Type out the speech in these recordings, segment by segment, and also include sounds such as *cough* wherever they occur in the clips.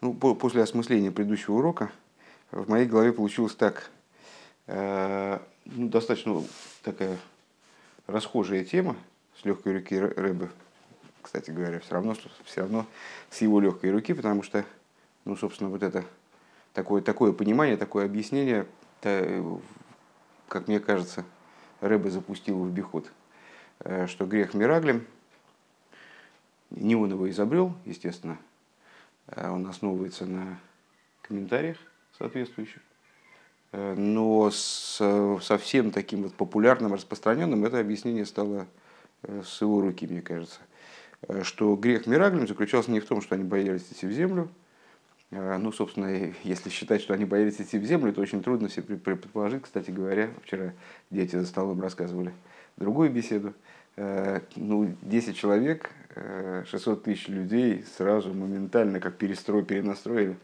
Ну, после осмысления предыдущего урока в моей голове получилось так. Э, ну, достаточно такая расхожая тема с легкой руки рыбы. Кстати говоря, все равно, все равно с его легкой руки, потому что, ну, собственно, вот это такое, такое понимание, такое объяснение, как мне кажется, Рэбе запустил в биход, э, что грех Мираглем, не он его изобрел, естественно, он основывается на комментариях соответствующих, э, но с совсем таким вот популярным, распространенным это объяснение стало э, с его руки, мне кажется, что грех Мираглем заключался не в том, что они боялись идти в землю, ну, собственно, если считать, что они боялись идти в землю, то очень трудно себе предположить. Кстати говоря, вчера дети за столом рассказывали другую беседу. Э, ну, 10 человек, 600 э, тысяч людей сразу моментально как перестроили, перенастроили.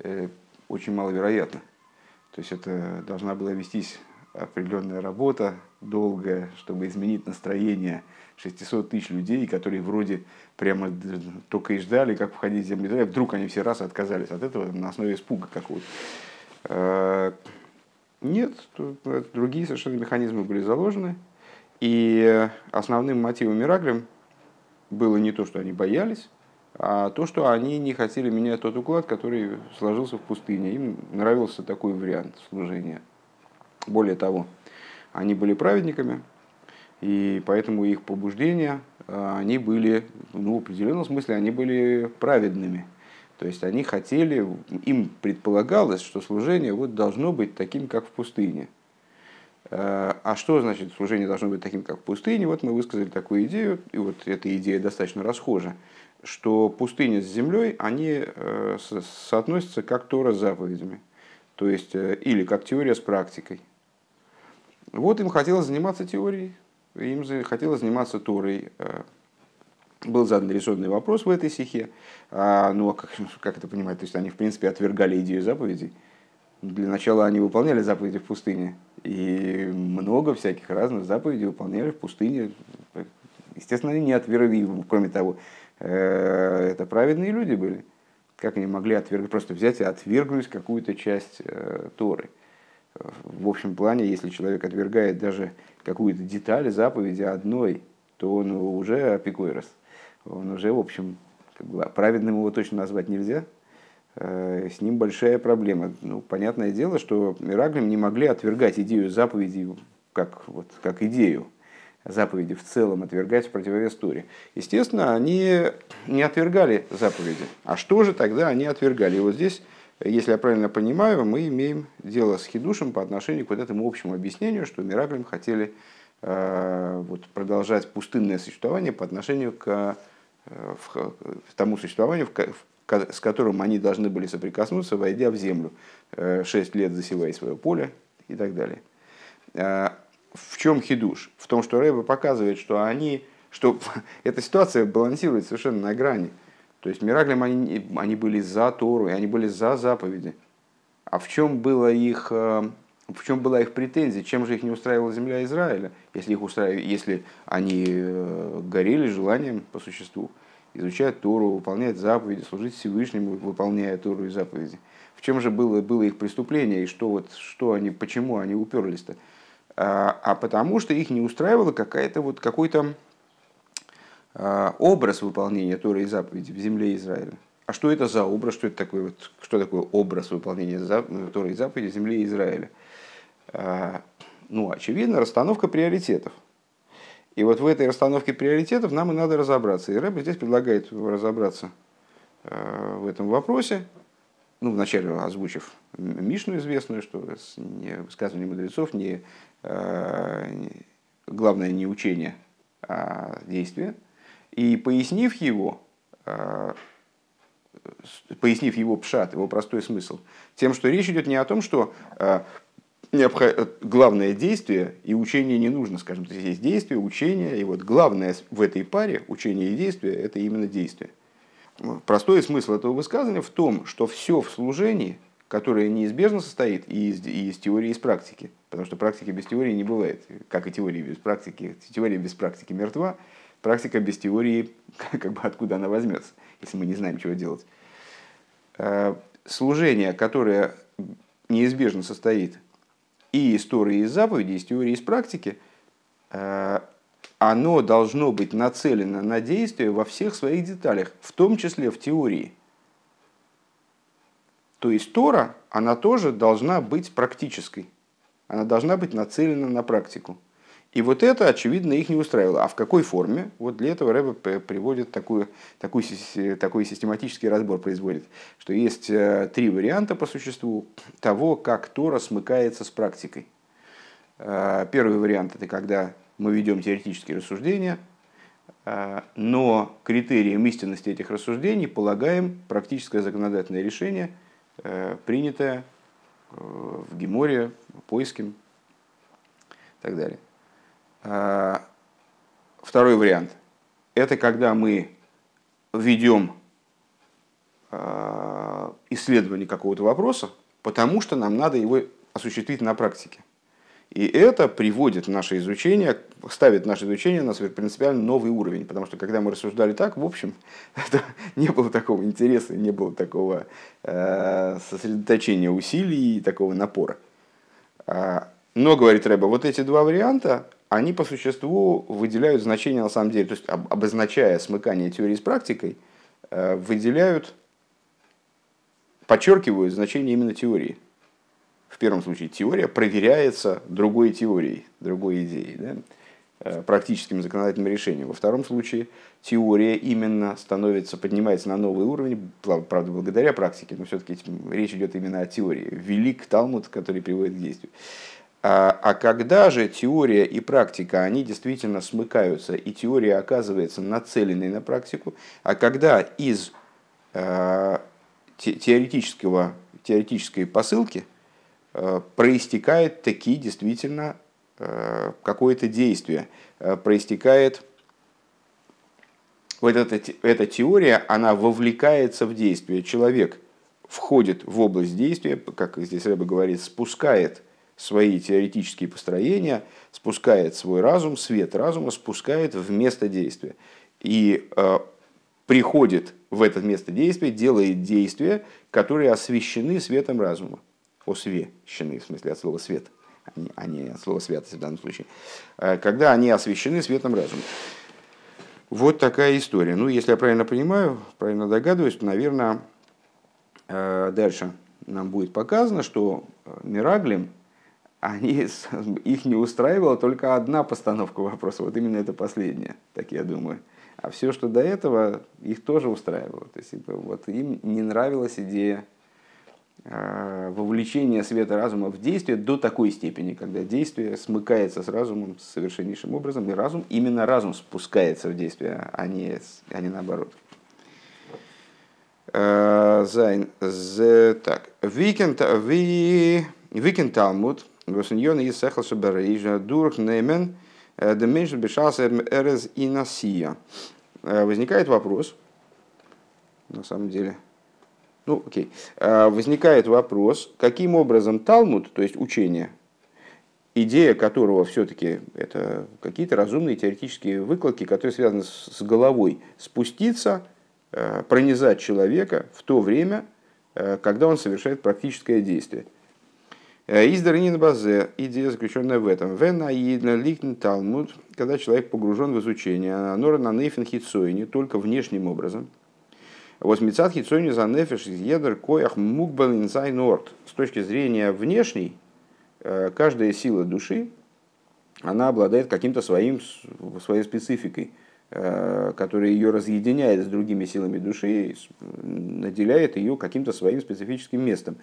Э, очень маловероятно. То есть это должна была вестись определенная работа, долгая, чтобы изменить настроение 600 тысяч людей, которые вроде прямо только и ждали, как входить в землю вдруг они все раз отказались от этого на основе испуга какого-то. А, нет, другие совершенно механизмы были заложены. И основным мотивом Мираглем было не то, что они боялись, а то, что они не хотели менять тот уклад, который сложился в пустыне. Им нравился такой вариант служения. Более того, они были праведниками, и поэтому их побуждения, а, они были, ну, в определенном смысле, они были праведными. То есть они хотели, им предполагалось, что служение вот должно быть таким, как в пустыне. А, а что значит служение должно быть таким, как в пустыне? Вот мы высказали такую идею, и вот эта идея достаточно расхожа, что пустыня с землей, они э, соотносятся как Тора с заповедями. То есть, э, или как теория с практикой. Вот им хотелось заниматься теорией, им хотелось заниматься Торой. Э, был задан резонный вопрос в этой стихе. А, ну, а как, *laughs* как это понимать? То есть они, в принципе, отвергали идею заповедей. Для начала они выполняли заповеди в пустыне. И много всяких разных заповедей выполняли в пустыне. Естественно, они не отвергли. Кроме того, э, это праведные люди были. Как они могли отвергнуть? Просто взять и отвергнуть какую-то часть э, Торы в общем плане, если человек отвергает даже какую-то деталь заповеди одной, то он уже апикойрос. Он уже, в общем, как бы, праведным его точно назвать нельзя. Э, с ним большая проблема. Ну, понятное дело, что Мираглим не могли отвергать идею заповеди как, вот, как идею заповеди в целом, отвергать в противовес Торе. Естественно, они не отвергали заповеди. А что же тогда они отвергали? И вот здесь если я правильно понимаю, мы имеем дело с хидушем по отношению к вот этому общему объяснению, что Мираглим хотели э, вот, продолжать пустынное существование по отношению к, э, в, тому существованию, в, с которым они должны были соприкоснуться, войдя в землю, э, шесть лет засевая свое поле и так далее. В чем хидуш? В том, что Рэба показывает, что они, что *laughs* эта ситуация балансирует совершенно на грани – то есть Мираглем они, они были за Тору, и они были за заповеди. А в чем, было их, э, в чем была их претензия? Чем же их не устраивала земля Израиля, если, их устраив... если они э, горели желанием по существу изучать Тору, выполнять заповеди, служить Всевышнему, выполняя Тору и заповеди? В чем же было, было их преступление и что, вот, что они, почему они уперлись-то? А, а потому что их не устраивала какая-то вот какой-то а, образ выполнения Торы и заповеди в земле Израиля. А что это за образ, что это такое, вот, что такое образ выполнения Торы и заповеди в земле Израиля? А, ну, очевидно, расстановка приоритетов. И вот в этой расстановке приоритетов нам и надо разобраться. И Рэбби здесь предлагает разобраться а, в этом вопросе, ну, вначале озвучив Мишну известную, что не высказывание мудрецов, не, главное не учение, а действие – и пояснив его, а, пояснив его пшат, его простой смысл, тем, что речь идет не о том, что а, главное действие и учение не нужно, скажем, то есть действие, учение, и вот главное в этой паре, учение и действие, это именно действие. Простой смысл этого высказывания в том, что все в служении, которое неизбежно состоит и из, и из теории, и из практики, потому что практики без теории не бывает, как и теории без практики, теория без практики мертва, практика без теории, *laughs* как бы откуда она возьмется, если мы не знаем, чего делать. служение, которое неизбежно состоит и из Торы, из заповедей, из теории, из практики, оно должно быть нацелено на действие во всех своих деталях, в том числе в теории. То есть Тора, она тоже должна быть практической. Она должна быть нацелена на практику. И вот это, очевидно, их не устраивало. А в какой форме? Вот для этого Рэбе приводит такую, такой, такой систематический разбор производит, что есть э, три варианта по существу того, как Тора смыкается с практикой. Э, первый вариант – это когда мы ведем теоретические рассуждения, э, но критерием истинности этих рассуждений полагаем практическое законодательное решение, принятое в Геморе, Поиским и так далее. А, второй вариант – это когда мы ведем а, исследование какого-то вопроса, потому что нам надо его осуществить на практике. И это приводит наше изучение, ставит наше изучение на принципиально новый уровень. Потому что когда мы рассуждали так, в общем, *laughs* это не было такого интереса, не было такого э, сосредоточения усилий и такого напора. А, но, говорит Рэба, вот эти два варианта, они по существу выделяют значение на самом деле, то есть обозначая смыкание теории с практикой, э, выделяют, подчеркивают значение именно теории. В первом случае теория проверяется другой теорией, другой идеей, да? Э, практическим законодательным решением. Во втором случае теория именно становится, поднимается на новый уровень, правда, благодаря практике, но все-таки речь идет именно о теории. Велик Талмуд, который приводит к действию. А, а когда же теория и практика, они действительно смыкаются, и теория оказывается нацеленной на практику, а когда из э, теоретического, теоретической посылки э, проистекает такие действительно э, какое-то действие, проистекает вот эта, эта теория, она вовлекается в действие. Человек входит в область действия, как здесь Рэба говорит, спускает – свои теоретические построения, спускает свой разум, свет разума спускает в место действия. И э, приходит в это место действия, делает действия, которые освещены светом разума. Освещены, в смысле от слова свет, а не от слова святость в данном случае. Э, когда они освещены светом разума. Вот такая история. Ну, если я правильно понимаю, правильно догадываюсь, то, наверное, э, дальше нам будет показано, что э, Мираглим, они, их не устраивала только одна постановка вопроса, вот именно это последняя, так я думаю. А все, что до этого, их тоже устраивало. То есть вот им не нравилась идея э, вовлечения света разума в действие до такой степени, когда действие смыкается с разумом совершеннейшим образом, и разум, именно разум спускается в действие, а не, а не наоборот. Э, Зайн, так, викенд, ви, викенд Талмуд, Госиньон и Сехал Шабарейжа Дурх Немен э, Деменш Бешался Эрез и Насия. Э, возникает вопрос, на самом деле, ну, окей. Э, возникает вопрос, каким образом Талмуд, то есть учение, идея которого все-таки это какие-то разумные теоретические выкладки, которые связаны с головой, спуститься, пронизать человека в то время, когда он совершает практическое действие – Э, из Дарнин Базе, идея заключенная в этом. Вен ликн талмуд, когда человек погружен в изучение, нора на нейфен хитсойни, только внешним образом. Вот мецад хитсойни за нефеш едер коях мукбал инзайн орт. С точки зрения внешней, э, каждая сила души, она обладает каким-то своим, своей спецификой, э, которая ее разъединяет с другими силами души, наделяет ее каким-то своим специфическим местом.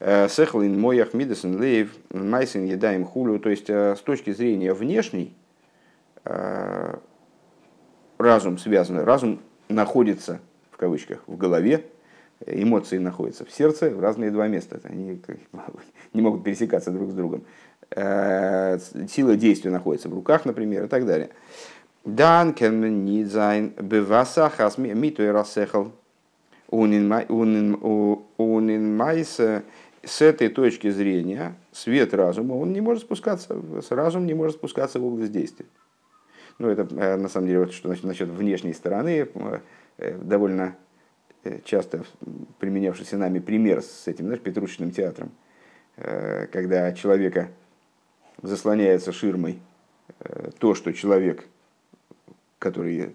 Э, Сехлин, Моях, Мидесен, Лейв, Майсен, Едаем, Хулю. То есть, э, с точки зрения внешней, э, разум связан, разум находится, в кавычках, в голове, эмоции находятся в сердце, в разные два места. Они *laughs* не могут пересекаться друг с другом. Сила действия находится в руках, например, и так далее. Дан кен нидзайн беваса хасми миту рассехал унин майса с этой точки зрения свет разума, он не может спускаться, разум не может спускаться в область действия. Ну, это э, на самом деле, вот, что значит, насчет внешней стороны, э, довольно часто применявшийся нами пример с этим, знаешь, Петрушечным театром, когда человека заслоняется ширмой то, что человек, который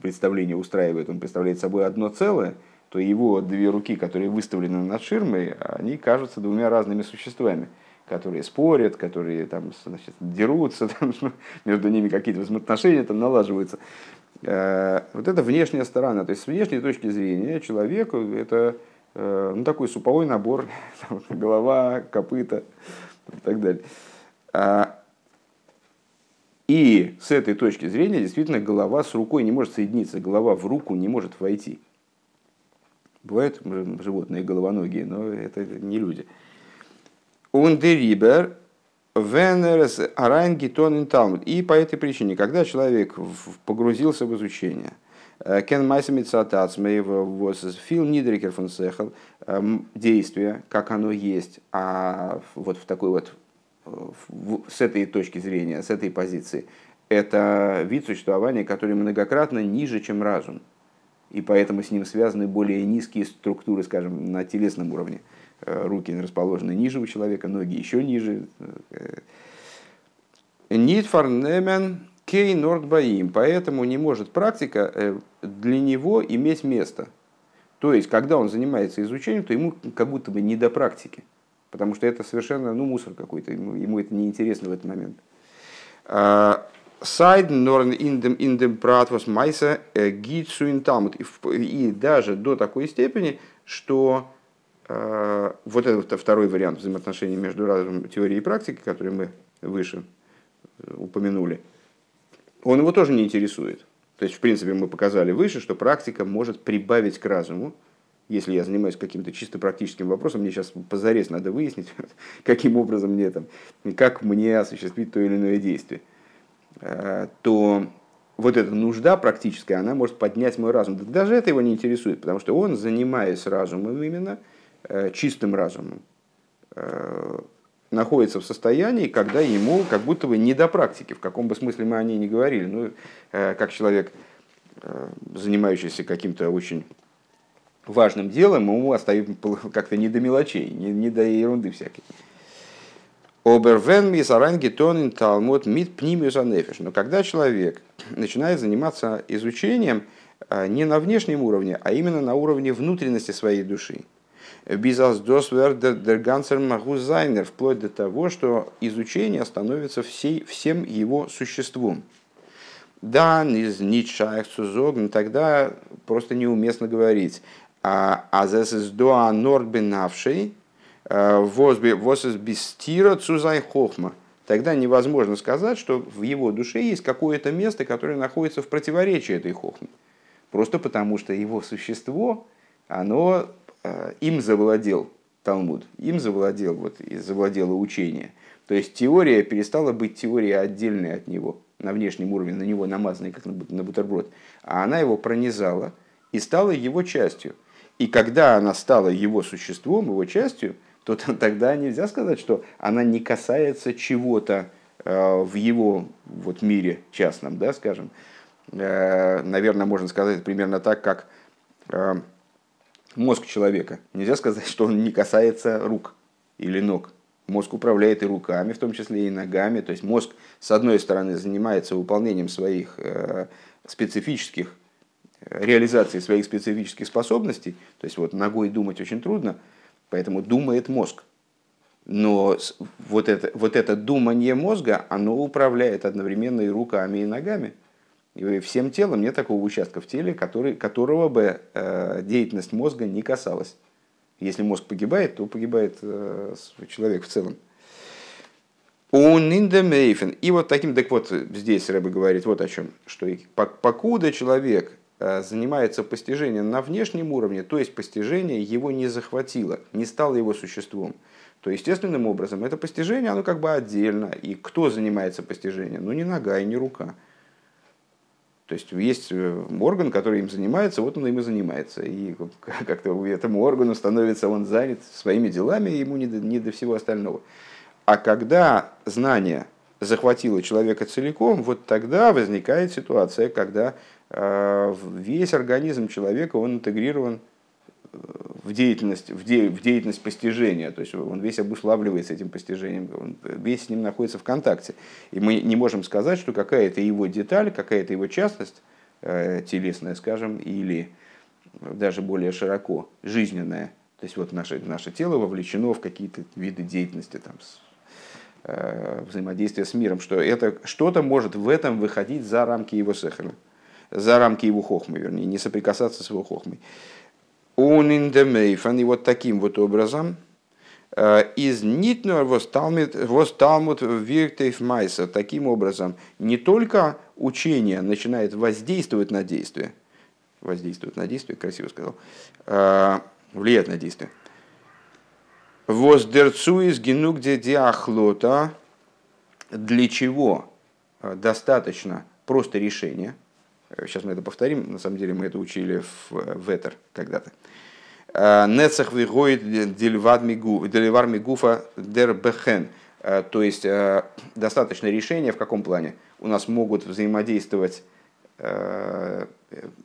представление устраивает, он представляет собой одно целое, то его две руки, которые выставлены над ширмой, они кажутся двумя разными существами которые спорят, которые там, значит, дерутся, *laughs* там, между ними какие-то взаимоотношения там налаживаются. Э, вот это внешняя сторона. То есть с внешней точки зрения человеку это э, ну, такой суповой набор, *laughs* там, голова, копыта и так далее. А, и с этой точки зрения действительно голова с рукой не может соединиться, голова в руку не может войти. Бывают животные головоногие, но это не люди. Ундерибер Венерс Арангитон Талмуд. И по этой причине, когда человек погрузился в изучение, э, Кен Майсамицатацмейв Фил Нидрикер фон Сехал, эм, действие, как оно есть, а вот в такой вот с этой точки зрения, с этой позиции, это вид существования, который многократно ниже, чем разум. И поэтому с ним связаны более низкие структуры, скажем, на телесном уровне. Э, руки расположены ниже у человека, ноги еще ниже. Нит фарнемен кей нордбаим. Поэтому не может практика э, для него иметь место. То есть, когда он занимается изучением, то ему как будто бы не до практики. Потому что это совершенно ну, мусор какой-то, ему, ему это неинтересно в этот момент. Сайд норн индем индем пратвос майса э, гитсу И даже до такой степени, что а, вот это второй вариант взаимоотношений между разумом, теорией и практикой, который мы выше э, упомянули, он его тоже не интересует. То есть, в принципе, мы показали выше, что практика может прибавить к разуму. Если я занимаюсь каким-то чисто практическим вопросом, мне сейчас позарез надо выяснить, *laughs* каким образом мне там, как мне осуществить то или иное действие, то вот эта нужда практическая, она может поднять мой разум. Даже это его не интересует, потому что он, занимаясь разумом именно, Э, чистым разумом, э, находится в состоянии, когда ему как будто бы не до практики, в каком бы смысле мы о ней не говорили. Ну, э, как человек, занимающийся каким-то очень важным делом, ему остается как-то не до мелочей, не, не до ерунды всякой. Обервен мисаранги тонин талмот мит пнимиус анефиш. Но когда человек начинает заниматься изучением не на внешнем уровне, а именно на уровне внутренности своей души, магузайнер, вплоть до того, что изучение становится всей, всем его существом. Да, из Ницшаях Цузогн, тогда просто неуместно говорить. А this is доа нордбенавший, воз из бестира цузай хохма. Тогда невозможно сказать, что в его душе есть какое-то место, которое находится в противоречии этой хохме. Просто потому, что его существо, оно Э, им завладел Талмуд, им завладел, вот, завладело учение. То есть теория перестала быть теорией отдельной от него, на внешнем уровне, на него намазанной, как на бутерброд. А она его пронизала и стала его частью. И когда она стала его существом, его частью, то тогда нельзя сказать, что она не касается чего-то э, в его вот, мире частном, да, скажем. Э, наверное, можно сказать примерно так, как мозг человека. Нельзя сказать, что он не касается рук или ног. Мозг управляет и руками, в том числе и ногами. То есть мозг, с одной стороны, занимается выполнением своих э, специфических, э, реализацией своих специфических способностей. То есть вот ногой думать очень трудно, поэтому думает мозг. Но вот это, вот это думание мозга, оно управляет одновременно и руками, и ногами. И всем телом нет такого участка в теле, который, которого бы э, деятельность мозга не касалась. Если мозг погибает, то погибает э, человек в целом. И вот таким, так вот здесь Рэбе говорит вот о чем, что покуда человек занимается постижением на внешнем уровне, то есть постижение его не захватило, не стало его существом, то естественным образом это постижение, оно как бы отдельно. И кто занимается постижением? Ну не нога и не рука. То есть есть э, орган, который им занимается, вот он им и занимается. И *laughs* как-то этому органу становится он занят своими делами, ему не до, не до всего остального. А когда знание захватило человека целиком, вот тогда возникает ситуация, когда весь организм человека, он интегрирован в деятельность, в, де, в деятельность постижения, то есть он весь обуславливается этим постижением, он весь с ним находится в контакте. И мы не можем сказать, что какая-то его деталь, какая-то его частность, э, телесная, скажем, или даже более широко жизненная, то есть вот наше, наше тело вовлечено в какие-то виды деятельности, там, э, взаимодействия с миром, что это что-то может в этом выходить за рамки его сехера, за рамки его хохмы, вернее, не соприкасаться с его хохмой. Он in the мейфан, и вот таким вот образом, э, из нитнур вос талмуд виртейф майса. Таким образом, не только учение начинает воздействовать на действие, воздействовать на действие, красиво сказал, э, влияет на действие. Воздерцу из генук диахлота, для чего э, достаточно просто решения, Сейчас мы это повторим. На самом деле мы это учили в, в Этер когда-то. Э, Нецах вигоид деливар мигуфа дер бехен. Э, то есть э, достаточно решения в каком плане? У нас могут взаимодействовать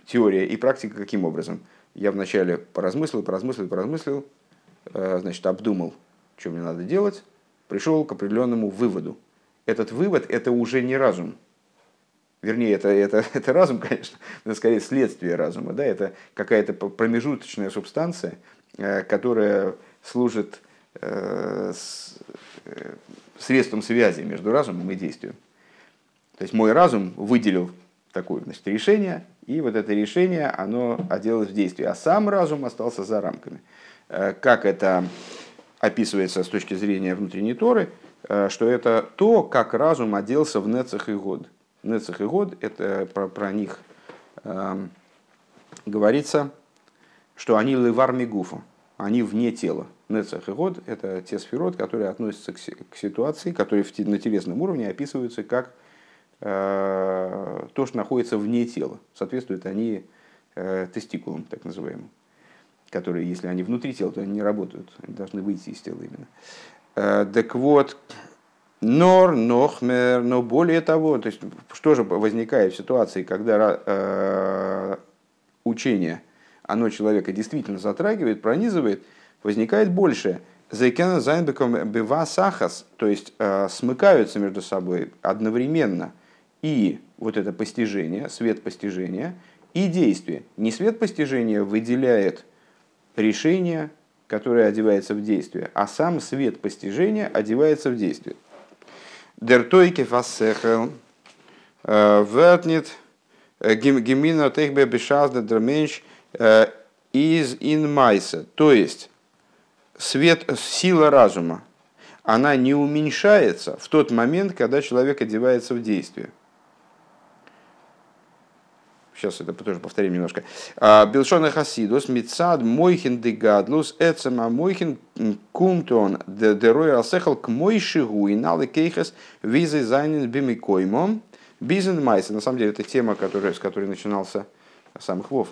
теория и практика каким образом? Я вначале поразмыслил, поразмыслил, поразмыслил, значит, обдумал, что мне надо делать, пришел к определенному выводу. Этот вывод – это уже не разум, вернее, это, это, *laughs* это разум, конечно, но скорее следствие разума, да, это какая-то промежуточная субстанция, э, которая служит э, э, средством связи между разумом и действием. То есть мой разум выделил такое значит, решение, и вот это решение, оно оделось в действие, а сам разум остался за рамками. Как это описывается с точки зрения внутренней Торы, что это то, как разум оделся в нецах и год. Нецах и Год, это про, про них э, говорится, что они левар мигуфу, они вне тела. Нецах и Год – это те сферот, которые относятся к, к ситуации, которые в, на телесном уровне описываются как э, то, что находится вне тела. Соответствуют они э, тестикулам, так называемым, которые, если они внутри тела, то они не работают, они должны выйти из тела именно. Э, так вот, Нор, нохмер, но более того, то есть что же возникает в ситуации, когда э, учение, оно человека действительно затрагивает, пронизывает, возникает больше. Зайкена зайнбеком бива сахас, то есть э, смыкаются между собой одновременно и вот это постижение, свет постижения, и действие. Не свет постижения выделяет решение, которое одевается в действие, а сам свет постижения одевается в действие. Der Тойке Фассехел Вертнит Гемина Техбе Бешазда Дерменш из Инмайса. То есть, свет, сила разума, она не уменьшается в тот момент, когда человек одевается в действие. Сейчас это тоже повторим немножко. А, Билшона Хасидус, Мицад, Мойхин Дегадлус, Эцема Мойхин Кумтон, Дерой Алсехал, к Мойшигу, и Налы Кейхес, Визы Зайнин Бимикоймом, Бизнен Майса. На самом деле, это тема, которая, с которой начинался самых Вов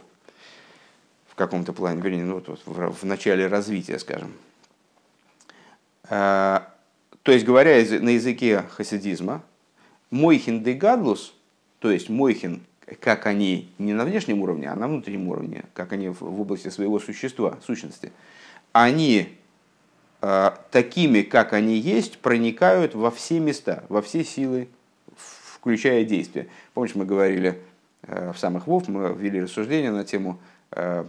в каком-то плане, вернее, ну, вот, в, в начале развития, скажем. А, то есть, говоря на языке хасидизма, Мойхин Дегадлус, то есть Мойхин как они не на внешнем уровне, а на внутреннем уровне, как они в области своего существа, сущности, они э, такими, как они есть, проникают во все места, во все силы, включая действия. Помните, мы говорили э, в самых ВОВ, мы ввели рассуждение на тему э,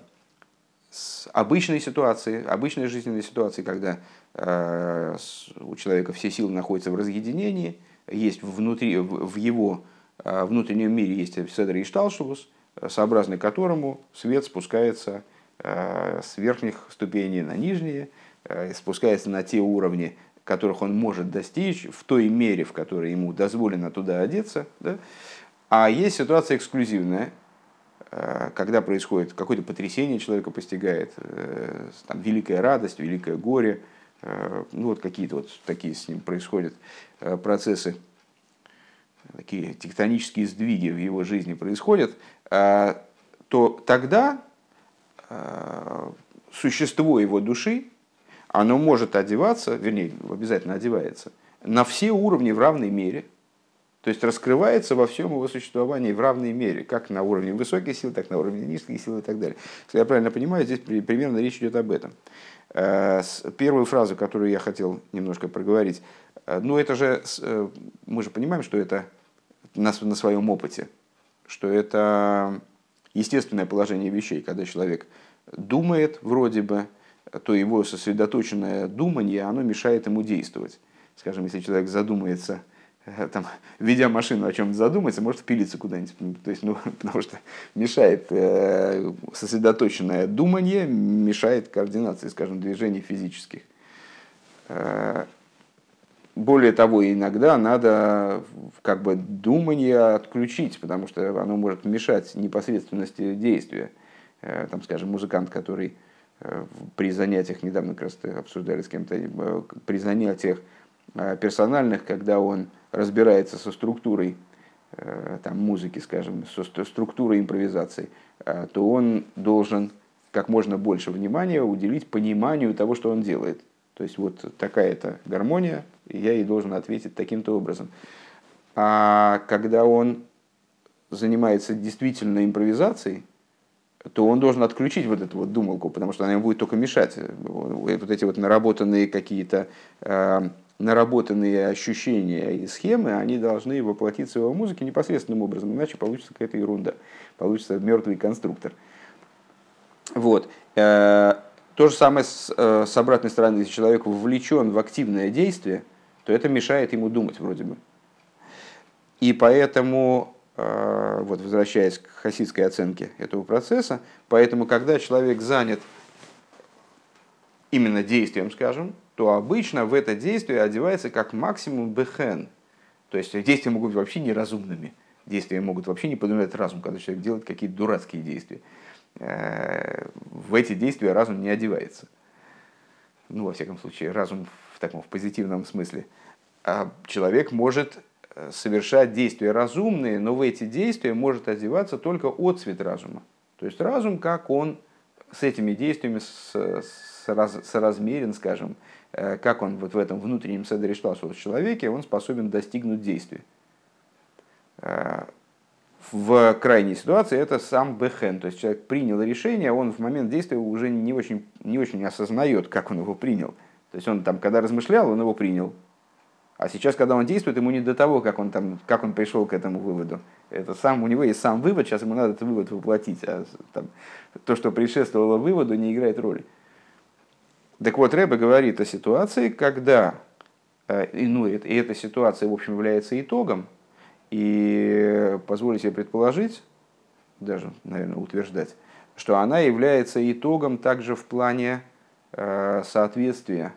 обычной ситуации, обычной жизненной ситуации, когда у человека все силы находятся в разъединении, есть внутри, в его в внутреннем мире есть Седр и Шталшулус, сообразно которому свет спускается а, с верхних ступеней на нижние, а, спускается на те уровни, которых он может достичь в той мере, в которой ему дозволено туда одеться. Да? А есть ситуация эксклюзивная, когда происходит какое-то потрясение, человека постигает, э, там, великая радость, великое горе, ну вот какие-то вот такие с ним происходят э, процессы такие тектонические сдвиги в его жизни происходят, а, то тогда а, существо его души, оно может одеваться, вернее, обязательно одевается, на все уровни в равной мере, То есть раскрывается во всем его существовании в равной мере, как на уровне высоких сил, так на уровне низких сил и так далее. Если я правильно понимаю, здесь примерно речь идет об этом. Э, первую фразу, которую я хотел немножко проговорить, э, ну это же, э, мы же понимаем, что это на, на своем опыте, что это естественное положение вещей, когда человек думает вроде бы, то его сосредоточенное думание, оно мешает ему действовать. Скажем, если человек задумается – *laughs* там, ведя машину, о чем задуматься, может впилиться куда-нибудь. То есть, ну, *laughs* потому что мешает э, сосредоточенное думание, мешает координации, скажем, движений физических. Э, более того, иногда надо как бы думание отключить, потому что оно может мешать непосредственности действия. Э, там, скажем, музыкант, который э, при занятиях, недавно как раз обсуждали с кем-то, при занятиях персональных, когда он разбирается со структурой э, там, музыки, скажем, со структурой импровизации, э, то он должен как можно больше внимания уделить пониманию того, что он делает. То есть вот такая-то гармония, и я ей должен ответить таким-то образом. А когда он занимается действительно импровизацией, то он должен отключить вот эту вот думалку, потому что она ему будет только мешать. Вот эти вот наработанные какие-то э, наработанные ощущения и схемы, они должны воплотиться в его музыке непосредственным образом, иначе получится какая-то ерунда, получится мертвый конструктор. Вот. Э, то же самое с, э, с обратной стороны, если человек вовлечен в активное действие, то это мешает ему думать вроде бы. И поэтому, э, вот возвращаясь к хасидской оценке этого процесса, поэтому когда человек занят именно действием, скажем, то обычно в это действие одевается как максимум бехен. То есть действия могут быть вообще неразумными. Действия могут вообще не поднимать разум, когда человек делает какие-то дурацкие действия. Э, в эти действия разум не одевается. Ну, во всяком случае, разум в таком в позитивном смысле. А человек может э, совершать действия разумные, но в эти действия может одеваться только отцвет разума. То есть разум, как он с этими действиями соразмерен, скажем, как он вот в этом внутреннем седере в человеке, он способен достигнуть действия. Э, в крайней ситуации это сам бехен, то есть человек принял решение, он в момент действия уже не очень, не очень осознает, как он его принял. То есть он там, когда размышлял, он его принял. А сейчас, когда он действует, ему не до того, как он, там, как он пришел к этому выводу. Это сам, у него есть сам вывод, сейчас ему надо этот вывод воплотить. А там, то, что предшествовало выводу, не играет роли. Так вот, Рэбе говорит о ситуации, когда, э, и, ну, и эта ситуация, в общем, является итогом, и позволю себе предположить, даже, наверное, утверждать, что она является итогом также в плане э, соответствия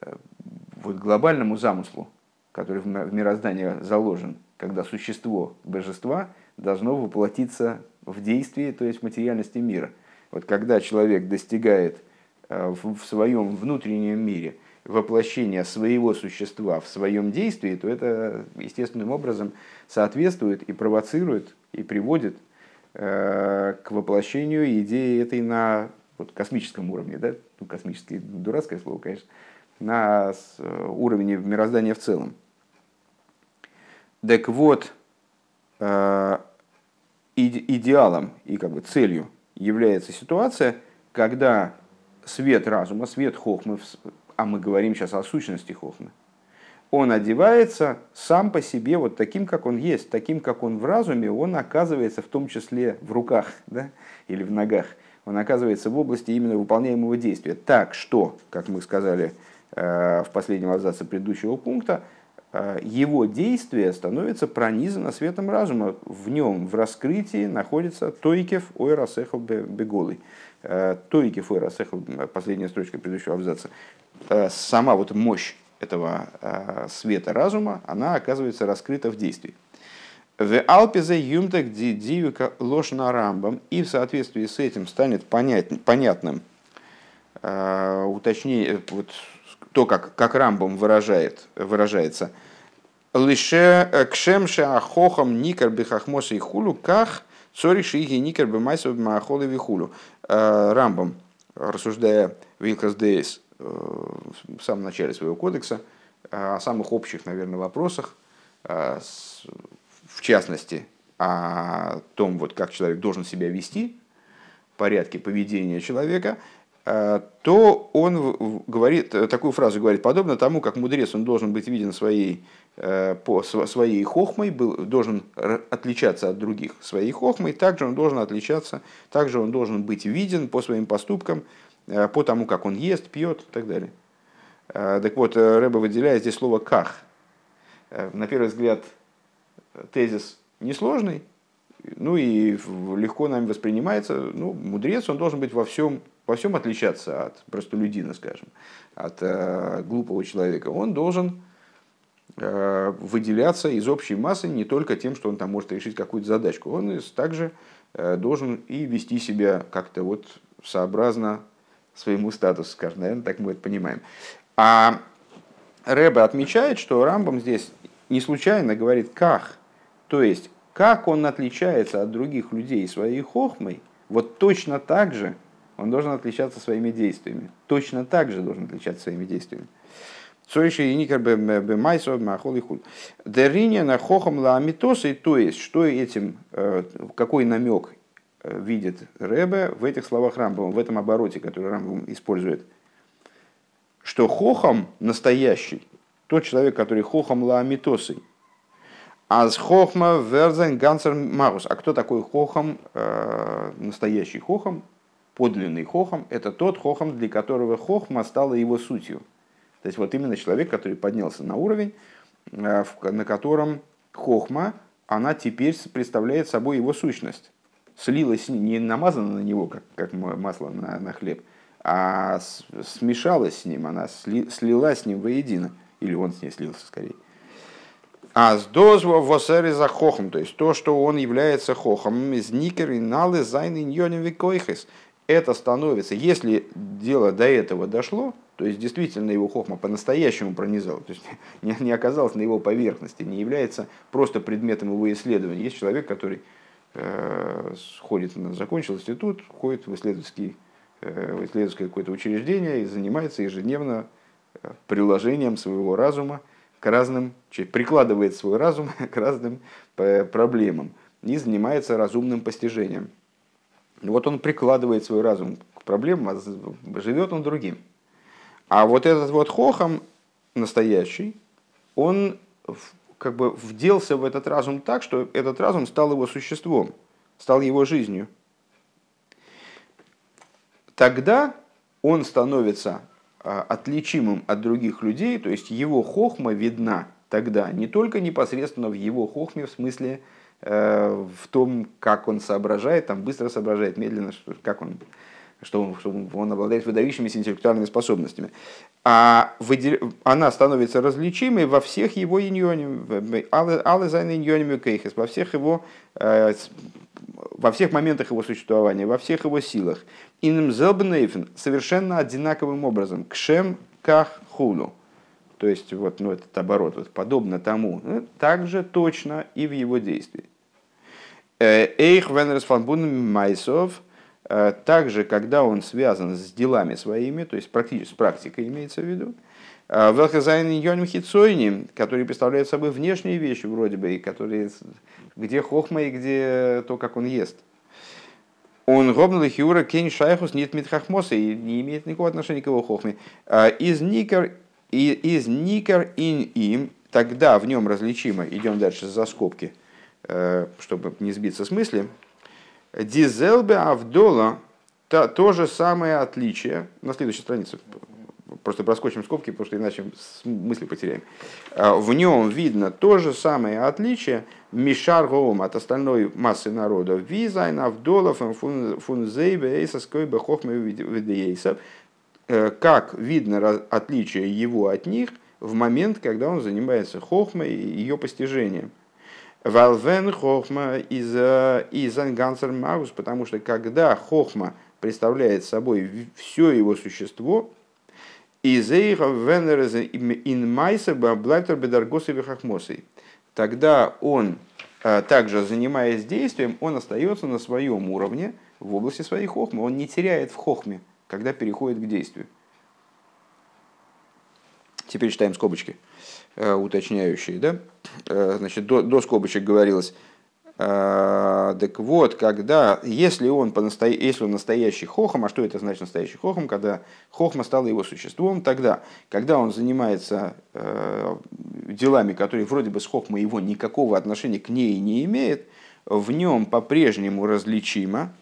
э, вот глобальному замыслу, который в мироздании заложен, когда существо божества должно воплотиться в действии, то есть в материальности мира. Вот когда человек достигает в своем внутреннем мире воплощение своего существа в своем действии, то это естественным образом соответствует и провоцирует и приводит э, к воплощению идеи этой на вот, космическом уровне, да? ну, космическое дурацкое слово, конечно, на э, уровне мироздания в целом. Так вот, идеалом и как бы целью является ситуация, когда свет разума, свет хохмы, а мы говорим сейчас о сущности хохмы, он одевается сам по себе вот таким, как он есть, таким, как он в разуме, он оказывается в том числе в руках да, или в ногах. Он оказывается в области именно выполняемого действия. Так что, как мы сказали э, в последнем абзаце предыдущего пункта, э, его действие становится пронизано светом разума. В нем, в раскрытии находится Тойкев Ойрасехал Беголый. Э, Тоики Фойра последняя строчка предыдущего абзаца, э, сама вот мощь этого э, света разума, она оказывается раскрыта в действии. В Алпизе юмтек дивика ложь на рамбам, и в соответствии с этим станет понять, понятным э, вот, то, как, как рамбам выражает, выражается. Лише кшемше ахохам никар бихахмоса и хулю, ках цори шиги никар бимайсов махолы вихулю. Э, Рамбом, рассуждая в Илкас Дейс э, в самом начале своего кодекса, о самых общих, наверное, вопросах, в частности, о том, вот, как человек должен себя вести, порядке поведения человека, то он говорит, такую фразу говорит, подобно тому, как мудрец, он должен быть виден своей, по своей хохмой, был, должен отличаться от других своей хохмой, также он должен отличаться, также он должен быть виден по своим поступкам, по тому, как он ест, пьет и так далее. Так вот, Рэба выделяет здесь слово «ках». На первый взгляд, тезис несложный, ну и легко нами воспринимается. Ну, мудрец, он должен быть во всем, во всем отличаться от простолюдина, скажем, от э, глупого человека. Он должен э, выделяться из общей массы не только тем, что он там может решить какую-то задачку. Он также э, должен и вести себя как-то вот сообразно своему статусу, скажем, наверное, так мы это понимаем. А Рэбе отмечает, что Рамбам здесь не случайно говорит «ках», то есть, как он отличается от других людей своей хохмой, вот точно так же он должен отличаться своими действиями. Точно так же должен отличаться своими действиями. Цойши и никер бемайсо махол и худ. Дериня на хохом ламитосы, то есть, что этим, э, какой намек э, видит Ребе в этих словах Рамбова, в этом обороте, который Рамбов использует, что хохом настоящий, тот человек, который хохом ламитосой, Аз хохма верзен гансер магус. А кто такой хохом, э, настоящий хохом, подлинный хохом? Это тот хохом, для которого хохма стала его сутью. То есть вот именно человек, который поднялся на уровень, э, на котором хохма, она теперь представляет собой его сущность. Слилась, не намазана на него, как, как масло на, на хлеб, а смешалась с ним, она сли, слилась с ним воедино. Или он с ней слился скорее. А с дозва восери за хохом, то есть то, что он является хохом, из никер и налы зайны это становится, если дело до этого дошло, то есть действительно его хохма по-настоящему пронизал, то есть *laughs* не, не оказалось на его поверхности, не является просто предметом его исследования. Есть человек, который э, ходит, закончил институт, ходит в исследовательский э, в исследовательское какое-то учреждение и занимается ежедневно э, приложением своего разума к разным, прикладывает свой разум *laughs* к разным э, проблемам и занимается разумным постижением. Вот он прикладывает свой разум к проблемам, а живет он другим. А вот этот вот хохом настоящий, он как бы вделся в этот разум так, что этот разум стал его существом, стал его жизнью. Тогда он становится а, отличимым от других людей, то есть его хохма видна тогда не только непосредственно в его хохме, в смысле э, в том, как он соображает, там быстро соображает, медленно, как он, что он, что он обладает выдающимися интеллектуальными способностями. А выдел... она становится различимой во всех его иньоним, алызайны иньоними кейхес, во всех его э, во всех моментах его существования, во всех его силах. Иным зелбнейфен совершенно одинаковым образом. Кшем ках хулу. То есть, вот, ну, этот оборот, вот, подобно тому, ну, также точно и в его действии. Э, эйх венерс фанбун майсов, также, когда он связан с делами своими, то есть практически с практикой имеется в виду, э, Велхазайн Йоним Хитсойни, который представляет собой внешние вещи вроде бы, и которые, где хохма и где то, как он ест – он гобнул хиура кен шайхус нет митхахмоса и не имеет никакого отношения к его хохме. А, из никер, из никер ин им, тогда в нем различимо, идем дальше за скобки, э, чтобы не сбиться с мысли, дизелбе авдола, то, то же самое отличие, на следующей странице, просто проскочим скобки, потому что иначе мысли потеряем. А, в нем видно то же самое отличие Мишар Гоум от остальной массы народа. Визайн Авдолов фунзейбе эйсаской бехохме видеейсов. Э, как видно отличие его от них в момент, когда он занимается хохмой и ее постижением. Валвен хохма из из ангансер маус, потому что когда хохма представляет собой все его существо, Тогда он, э, также занимаясь действием, он остается на своем уровне в области своей хохмы. Он не теряет в хохме, когда переходит к действию. Теперь читаем скобочки уточняющие. Да? Значит, до, до скобочек говорилось, так вот, когда, если он, по настоя... если он настоящий хохом, а что это значит настоящий хохом, когда хохма стала его существом, тогда, когда он занимается э, делами, которые вроде бы с хохмой его никакого отношения к ней не имеет, в нем по-прежнему различимо.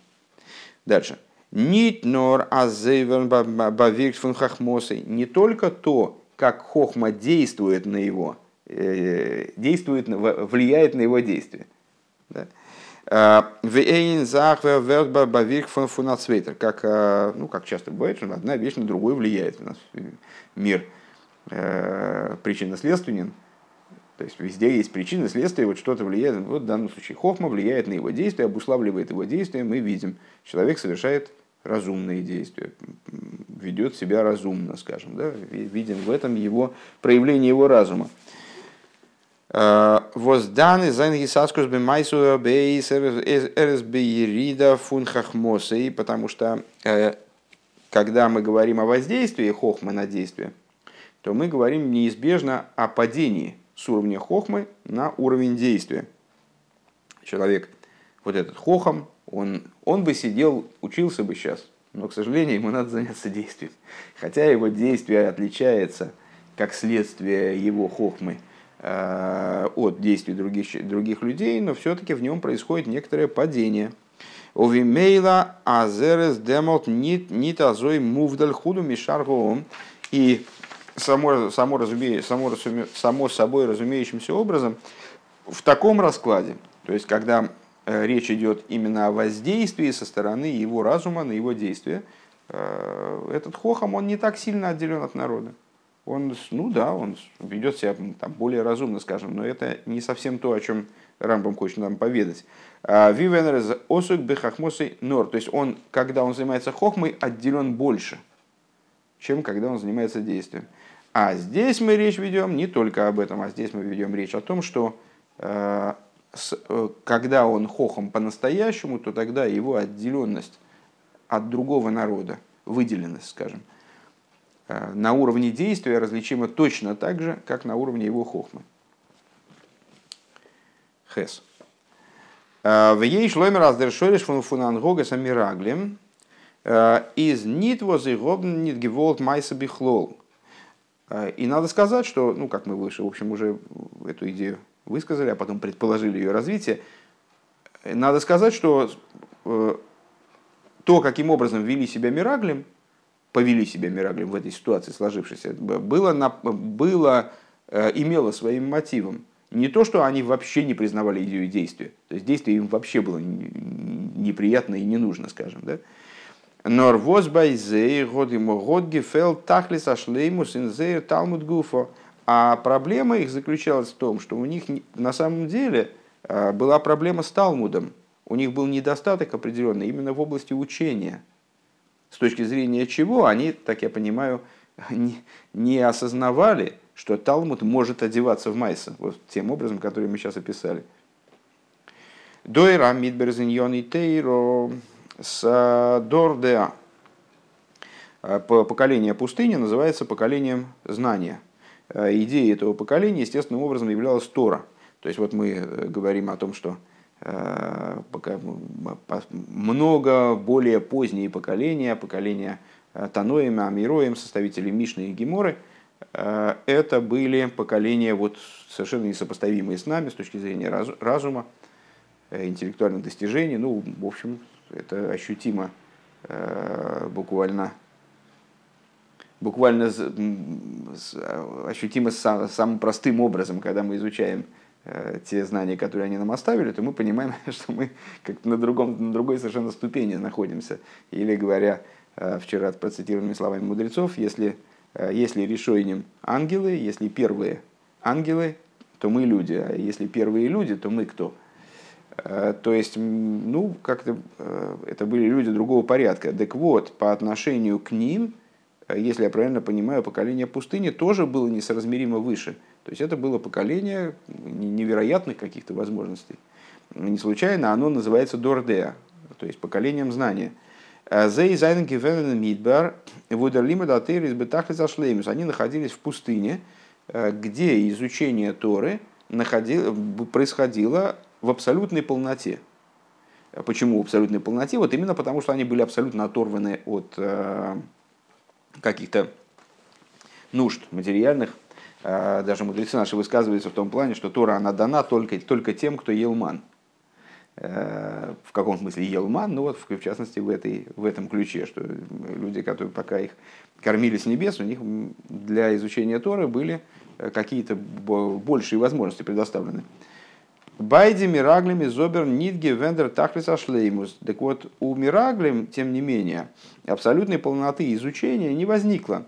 Дальше. Нит нор азейвен бавирк фун хахмосой. Не только то, как хохма действует на его, э, действует, влияет на его действие – фунацвейтер. Как, э, ну, как часто бывает, что одна вещь на другую влияет. У нас мир э, причинно-следственен. То есть везде есть причины, следствия, вот что-то влияет. Вот в данном случае Хохма влияет на его действия, обуславливает его действия. Мы видим, человек совершает разумные действия, ведет себя разумно, скажем. Да? Видим в этом его проявление его разума. Возданы зайн гисаскус бы майсу бейс РСБ фун хахмосей, потому что э, когда мы говорим о воздействии хохмы на действие, то мы говорим неизбежно о падении с уровня хохмы на уровень действия. Человек, вот этот хохом, он, он бы сидел, учился бы сейчас, но, к сожалению, ему надо заняться действием. Хотя его действие отличается как следствие его хохмы – Э, от действий других, других людей, но все-таки в нем происходит некоторое падение. Овимейла азерес демот нит нит азой мувдаль худу мишаргоом. И само, само, разуме, само, само собой разумеющимся образом в таком раскладе, то есть когда речь идет именно о воздействии со стороны его разума на его действия, э, этот хохом, он не так сильно отделен от народа он, ну да, он ведет себя там, более разумно, скажем, но это не совсем то, о чем Рамбам хочет нам поведать. А, Вивенерез осук бехахмосой нор. То есть он, когда он занимается хохмой, отделен больше, чем когда он занимается действием. А здесь мы речь ведем не только об этом, а здесь мы ведем речь о том, что э, э, когда он хохом по-настоящему, то тогда его отделенность от другого народа, выделенность, скажем, Э, на уровне действия различимо точно так же, как на уровне его хохмы. Хес. Э, в ей шломер аздершориш фун фунангога самираглем э, из нит возы гобн нит геволт майса бихлол. И надо сказать, что, ну, как мы выше, в общем, уже эту идею высказали, а потом предположили ее развитие, надо сказать, что то, каким образом вели себя Мираглем, повели себя Мираглим в этой ситуации сложившейся, было, было, э, имело своим мотивом не то, что они вообще не признавали идею действия, то есть действие им вообще было неприятно и не нужно, скажем, да? Нор возбайзей год ему год инзейр талмуд гуфо. А проблема их заключалась в том, что у них на самом деле э, была проблема с Талмудом. У них был недостаток определенный именно в области учения – с точки зрения чего они, так я понимаю, *laughs* не, осознавали, что Талмуд может одеваться в майса, вот тем образом, который мы сейчас описали. Дойра мидберзиньон и тейро с дордеа. Поколение пустыни называется поколением знания. Идея этого поколения естественным образом являлась Тора. То есть вот мы э, говорим о том, что Э, много более поздние поколения, поколения э, Таноем, Амироем, составители Мишны и Геморы, э, это были поколения вот совершенно несопоставимые с нами с точки зрения разума, интеллектуальных достижений. Ну, в общем, это ощутимо буквально буквально ощутимо самым простым образом, когда мы изучаем Э, те знания, которые они нам оставили, то мы понимаем, *laughs* что мы как-то на, другом, на другой совершенно ступени находимся. Или говоря э, вчера процитированными словами мудрецов, если, э, если решением ангелы, если первые ангелы, то мы люди, а если первые люди, то мы кто? То есть, ну, как-то это были люди другого порядка. Так вот, по отношению к ним, если я правильно понимаю, поколение пустыни тоже было несоразмеримо выше – то есть это было поколение невероятных каких-то возможностей. Не случайно оно называется Дордеа, то есть поколением знания. Зей зайнен гивенен мидбар, вудерлима датыр из бетахли зашлеймус. Они находились в пустыне, где изучение Торы происходило в абсолютной полноте. Почему в абсолютной полноте? Вот именно потому, что они были абсолютно оторваны от каких-то нужд материальных. Даже мудрецы наши высказываются в том плане, что Тора она дана только, только тем, кто ел ман. Э, в каком смысле елман, ну вот в частности в, этой, в этом ключе, что люди, которые пока их кормили с небес, у них для изучения Торы были э, какие-то большие возможности предоставлены. Байди Мираглем из Зобер Нидге Вендер Тахлиса Шлеймус. Так вот, у Мираглем, тем не менее, абсолютной полноты изучения не возникло.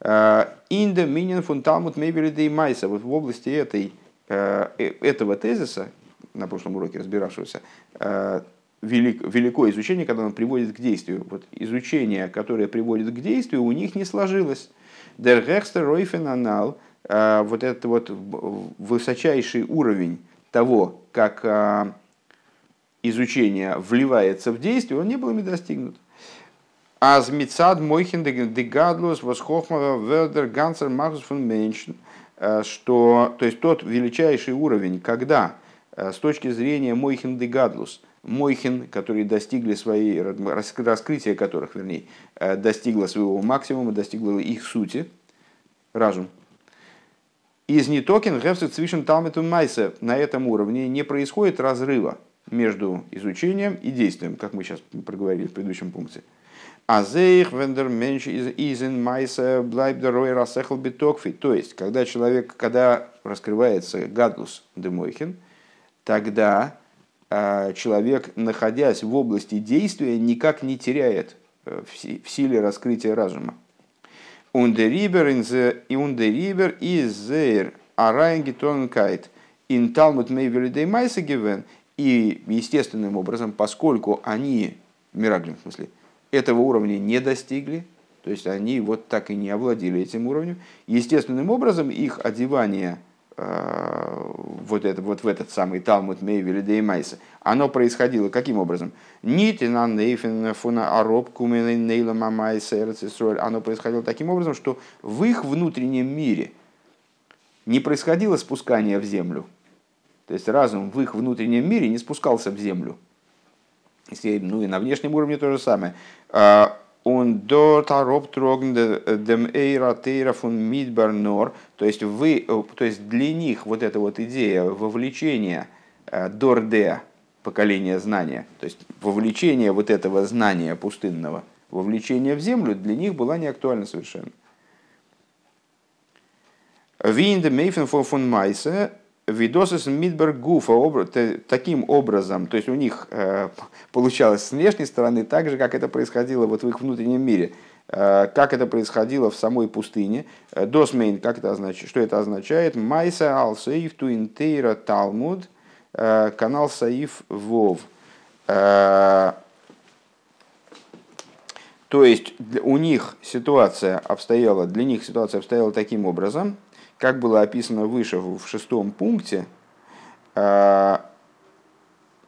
Э, Инда Минин Фунталмут Мейбелидей Майса. Вот в области этой, этого тезиса, на прошлом уроке разбиравшегося, э, велик, великое изучение, когда оно приводит к действию. Вот изучение, которое приводит к действию, у них не сложилось. Der Hechster Ройфен Анал, э, вот этот вот высочайший уровень того, как э, изучение вливается в действие, он не был ими достигнут. Аз мицад мойхен дегадлус восхохма вердер гансер магус фон меншен, что, то есть тот величайший уровень, когда Э, с точки зрения Мойхин де Гадлус, Мойхин, которые достигли своей, раскрытия которых, вернее, э, достигло своего максимума, достигло их сути, разум. Из нетокен гефсет цвишен талмету майса на этом уровне не происходит разрыва между изучением и действием, как мы сейчас проговорили в предыдущем пункте. Азейх вендер менш изен майса блайбдерой расехл битокфи. То есть, когда человек, когда раскрывается גדלות דמוחין, тогда а, человек, находясь в области действия, никак не теряет э, в силе раскрытия разума. און דעריבער и און דעריבער איז זייער אריינגעטאנקייט ин талмуд мейвелидей майсагивен и естественным образом, поскольку они, мираглим в смысле, этого уровня не достигли, то есть они вот так и не овладели этим уровнем, естественным образом их одевание – вот, это, вот в этот самый Талмуд Мейвели Деймайса, оно происходило каким образом? Нитина нейфен фуна ароб кумен нейла мамайса Оно происходило таким образом, что в их внутреннем мире не происходило спускание в землю. То есть разум в их внутреннем мире не спускался в землю. Ну и на внешнем уровне то же самое. Он до тароп трогн дем эйра тейра фун мидбар нор. То есть вы, то есть для них вот эта вот идея вовлечения э, дорде, поколения знания, то есть вовлечение вот этого знания пустынного, вовлечение в землю для них была не актуальна совершенно. Винде мейфен фон майсе Видосис Мидберг Гуфа таким образом, то есть у них э, получалось с внешней стороны так же, как это происходило вот в их внутреннем мире, э, как это происходило в самой пустыне. Э, Досмейн, как это означает, что это означает? Майса ал саиф ту интейра талмуд, канал саиф вов. То есть у них ситуация обстояла, для них ситуация обстояла таким образом – как было описано выше в шестом пункте, а,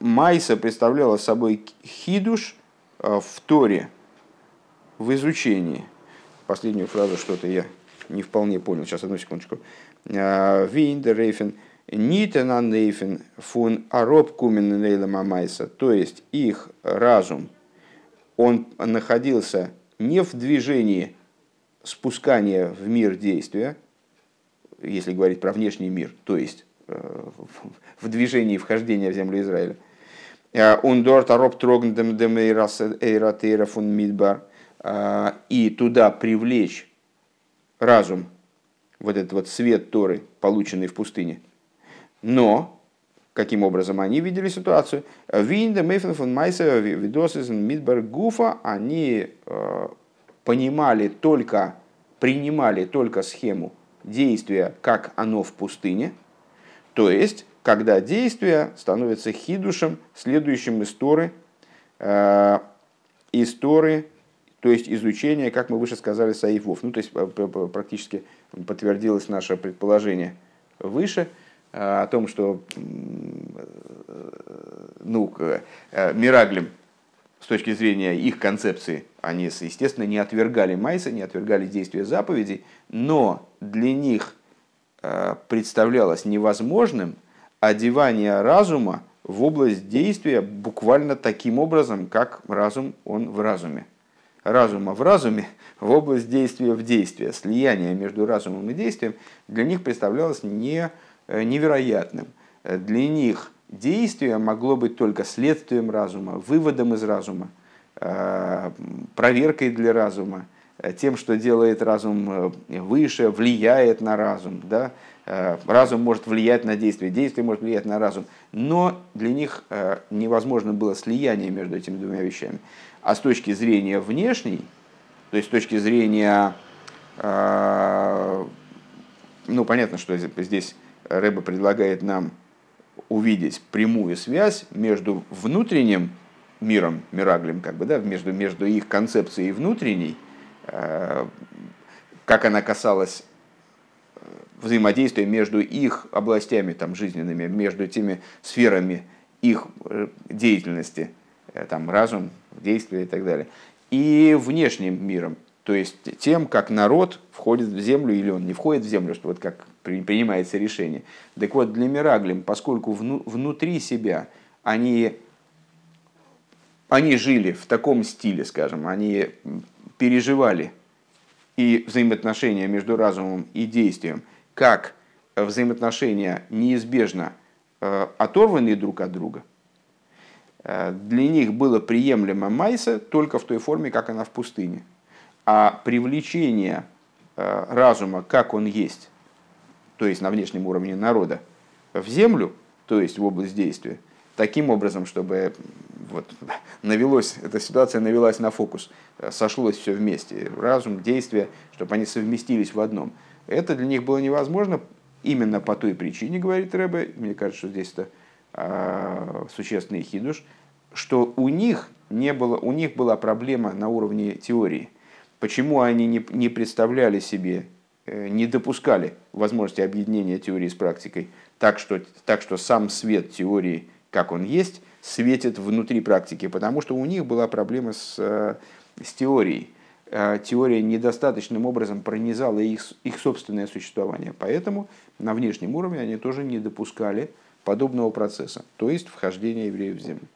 Майса представляла собой хидуш а, в Торе, в изучении. Последнюю фразу что-то я не вполне понял. Сейчас, одну секундочку. А, Виндерейфен, Нитена Нейфен, фун Ароб Кумен Нейлама Майса. То есть их разум, он находился не в движении спускания в мир действия, если говорить про внешний мир, то есть э, в движении вхождения в землю Израиля. Э, Ундор демейратейра фун мидбар. Э, и туда привлечь разум, вот этот вот свет Торы, полученный в пустыне. Но, каким образом они видели ситуацию? Винда мейфен майса видосизен мидбар гуфа, они понимали только, принимали только схему действие, как оно в пустыне, то есть, когда действие становится хидушем, следующим из Торы, э, то есть изучение, как мы выше сказали, саифов. Ну, то есть, практически подтвердилось наше предположение выше э, о том, что э, ну, Мираглим с точки зрения их концепции, они, естественно, не отвергали Майса, не отвергали действия заповедей, но для них э, представлялось невозможным одевание разума в область действия буквально таким образом, как разум, он в разуме. Разума в разуме, в область действия в действие. Слияние между разумом и действием для них представлялось не, э, невероятным. Для них действие могло быть только следствием разума, выводом из разума, э, проверкой для разума, э, тем, что делает разум э, выше, влияет на разум. Да? Разум может влиять на действие, действие может влиять на разум. Но для них невозможно было слияние между этими двумя вещами. А с точки зрения внешней, то есть с точки зрения, ну понятно, что здесь Рэба предлагает нам увидеть прямую связь между внутренним миром, мираглем, как бы, да, между, между их концепцией внутренней, э, как она касалась э, взаимодействия между их областями там, жизненными, между теми сферами их э, деятельности, там, разум, действие и так далее, и внешним миром, то есть тем, как народ входит в землю или он не входит в землю, что вот как принимается решение. Так вот, для Мираглим, поскольку вну, внутри себя они, они жили в таком стиле, скажем, они переживали и взаимоотношения между разумом и действием, как взаимоотношения неизбежно э, оторванные друг от друга, э, для них было приемлемо майса только в той форме, как она в пустыне – а привлечение э, разума, как он есть, то есть на внешнем уровне народа, в землю, то есть в область действия, таким образом, чтобы вот, *laughs* навелось, эта ситуация навелась на фокус, э, сошлось все вместе, разум, действие, чтобы они совместились в одном. Это для них было невозможно именно по той причине, говорит Рэбе, мне кажется, что здесь это а, существенный хидуш, что у них, не было, у них была проблема на уровне теории – Почему они не, не представляли себе, не допускали возможности объединения теории с практикой, так что, так что сам свет теории, как он есть, светит внутри практики, потому что у них была проблема с, э, с теорией. Э, теория недостаточным образом пронизала их, их собственное существование, поэтому на внешнем уровне они тоже не допускали подобного процесса, то есть вхождения евреев в землю.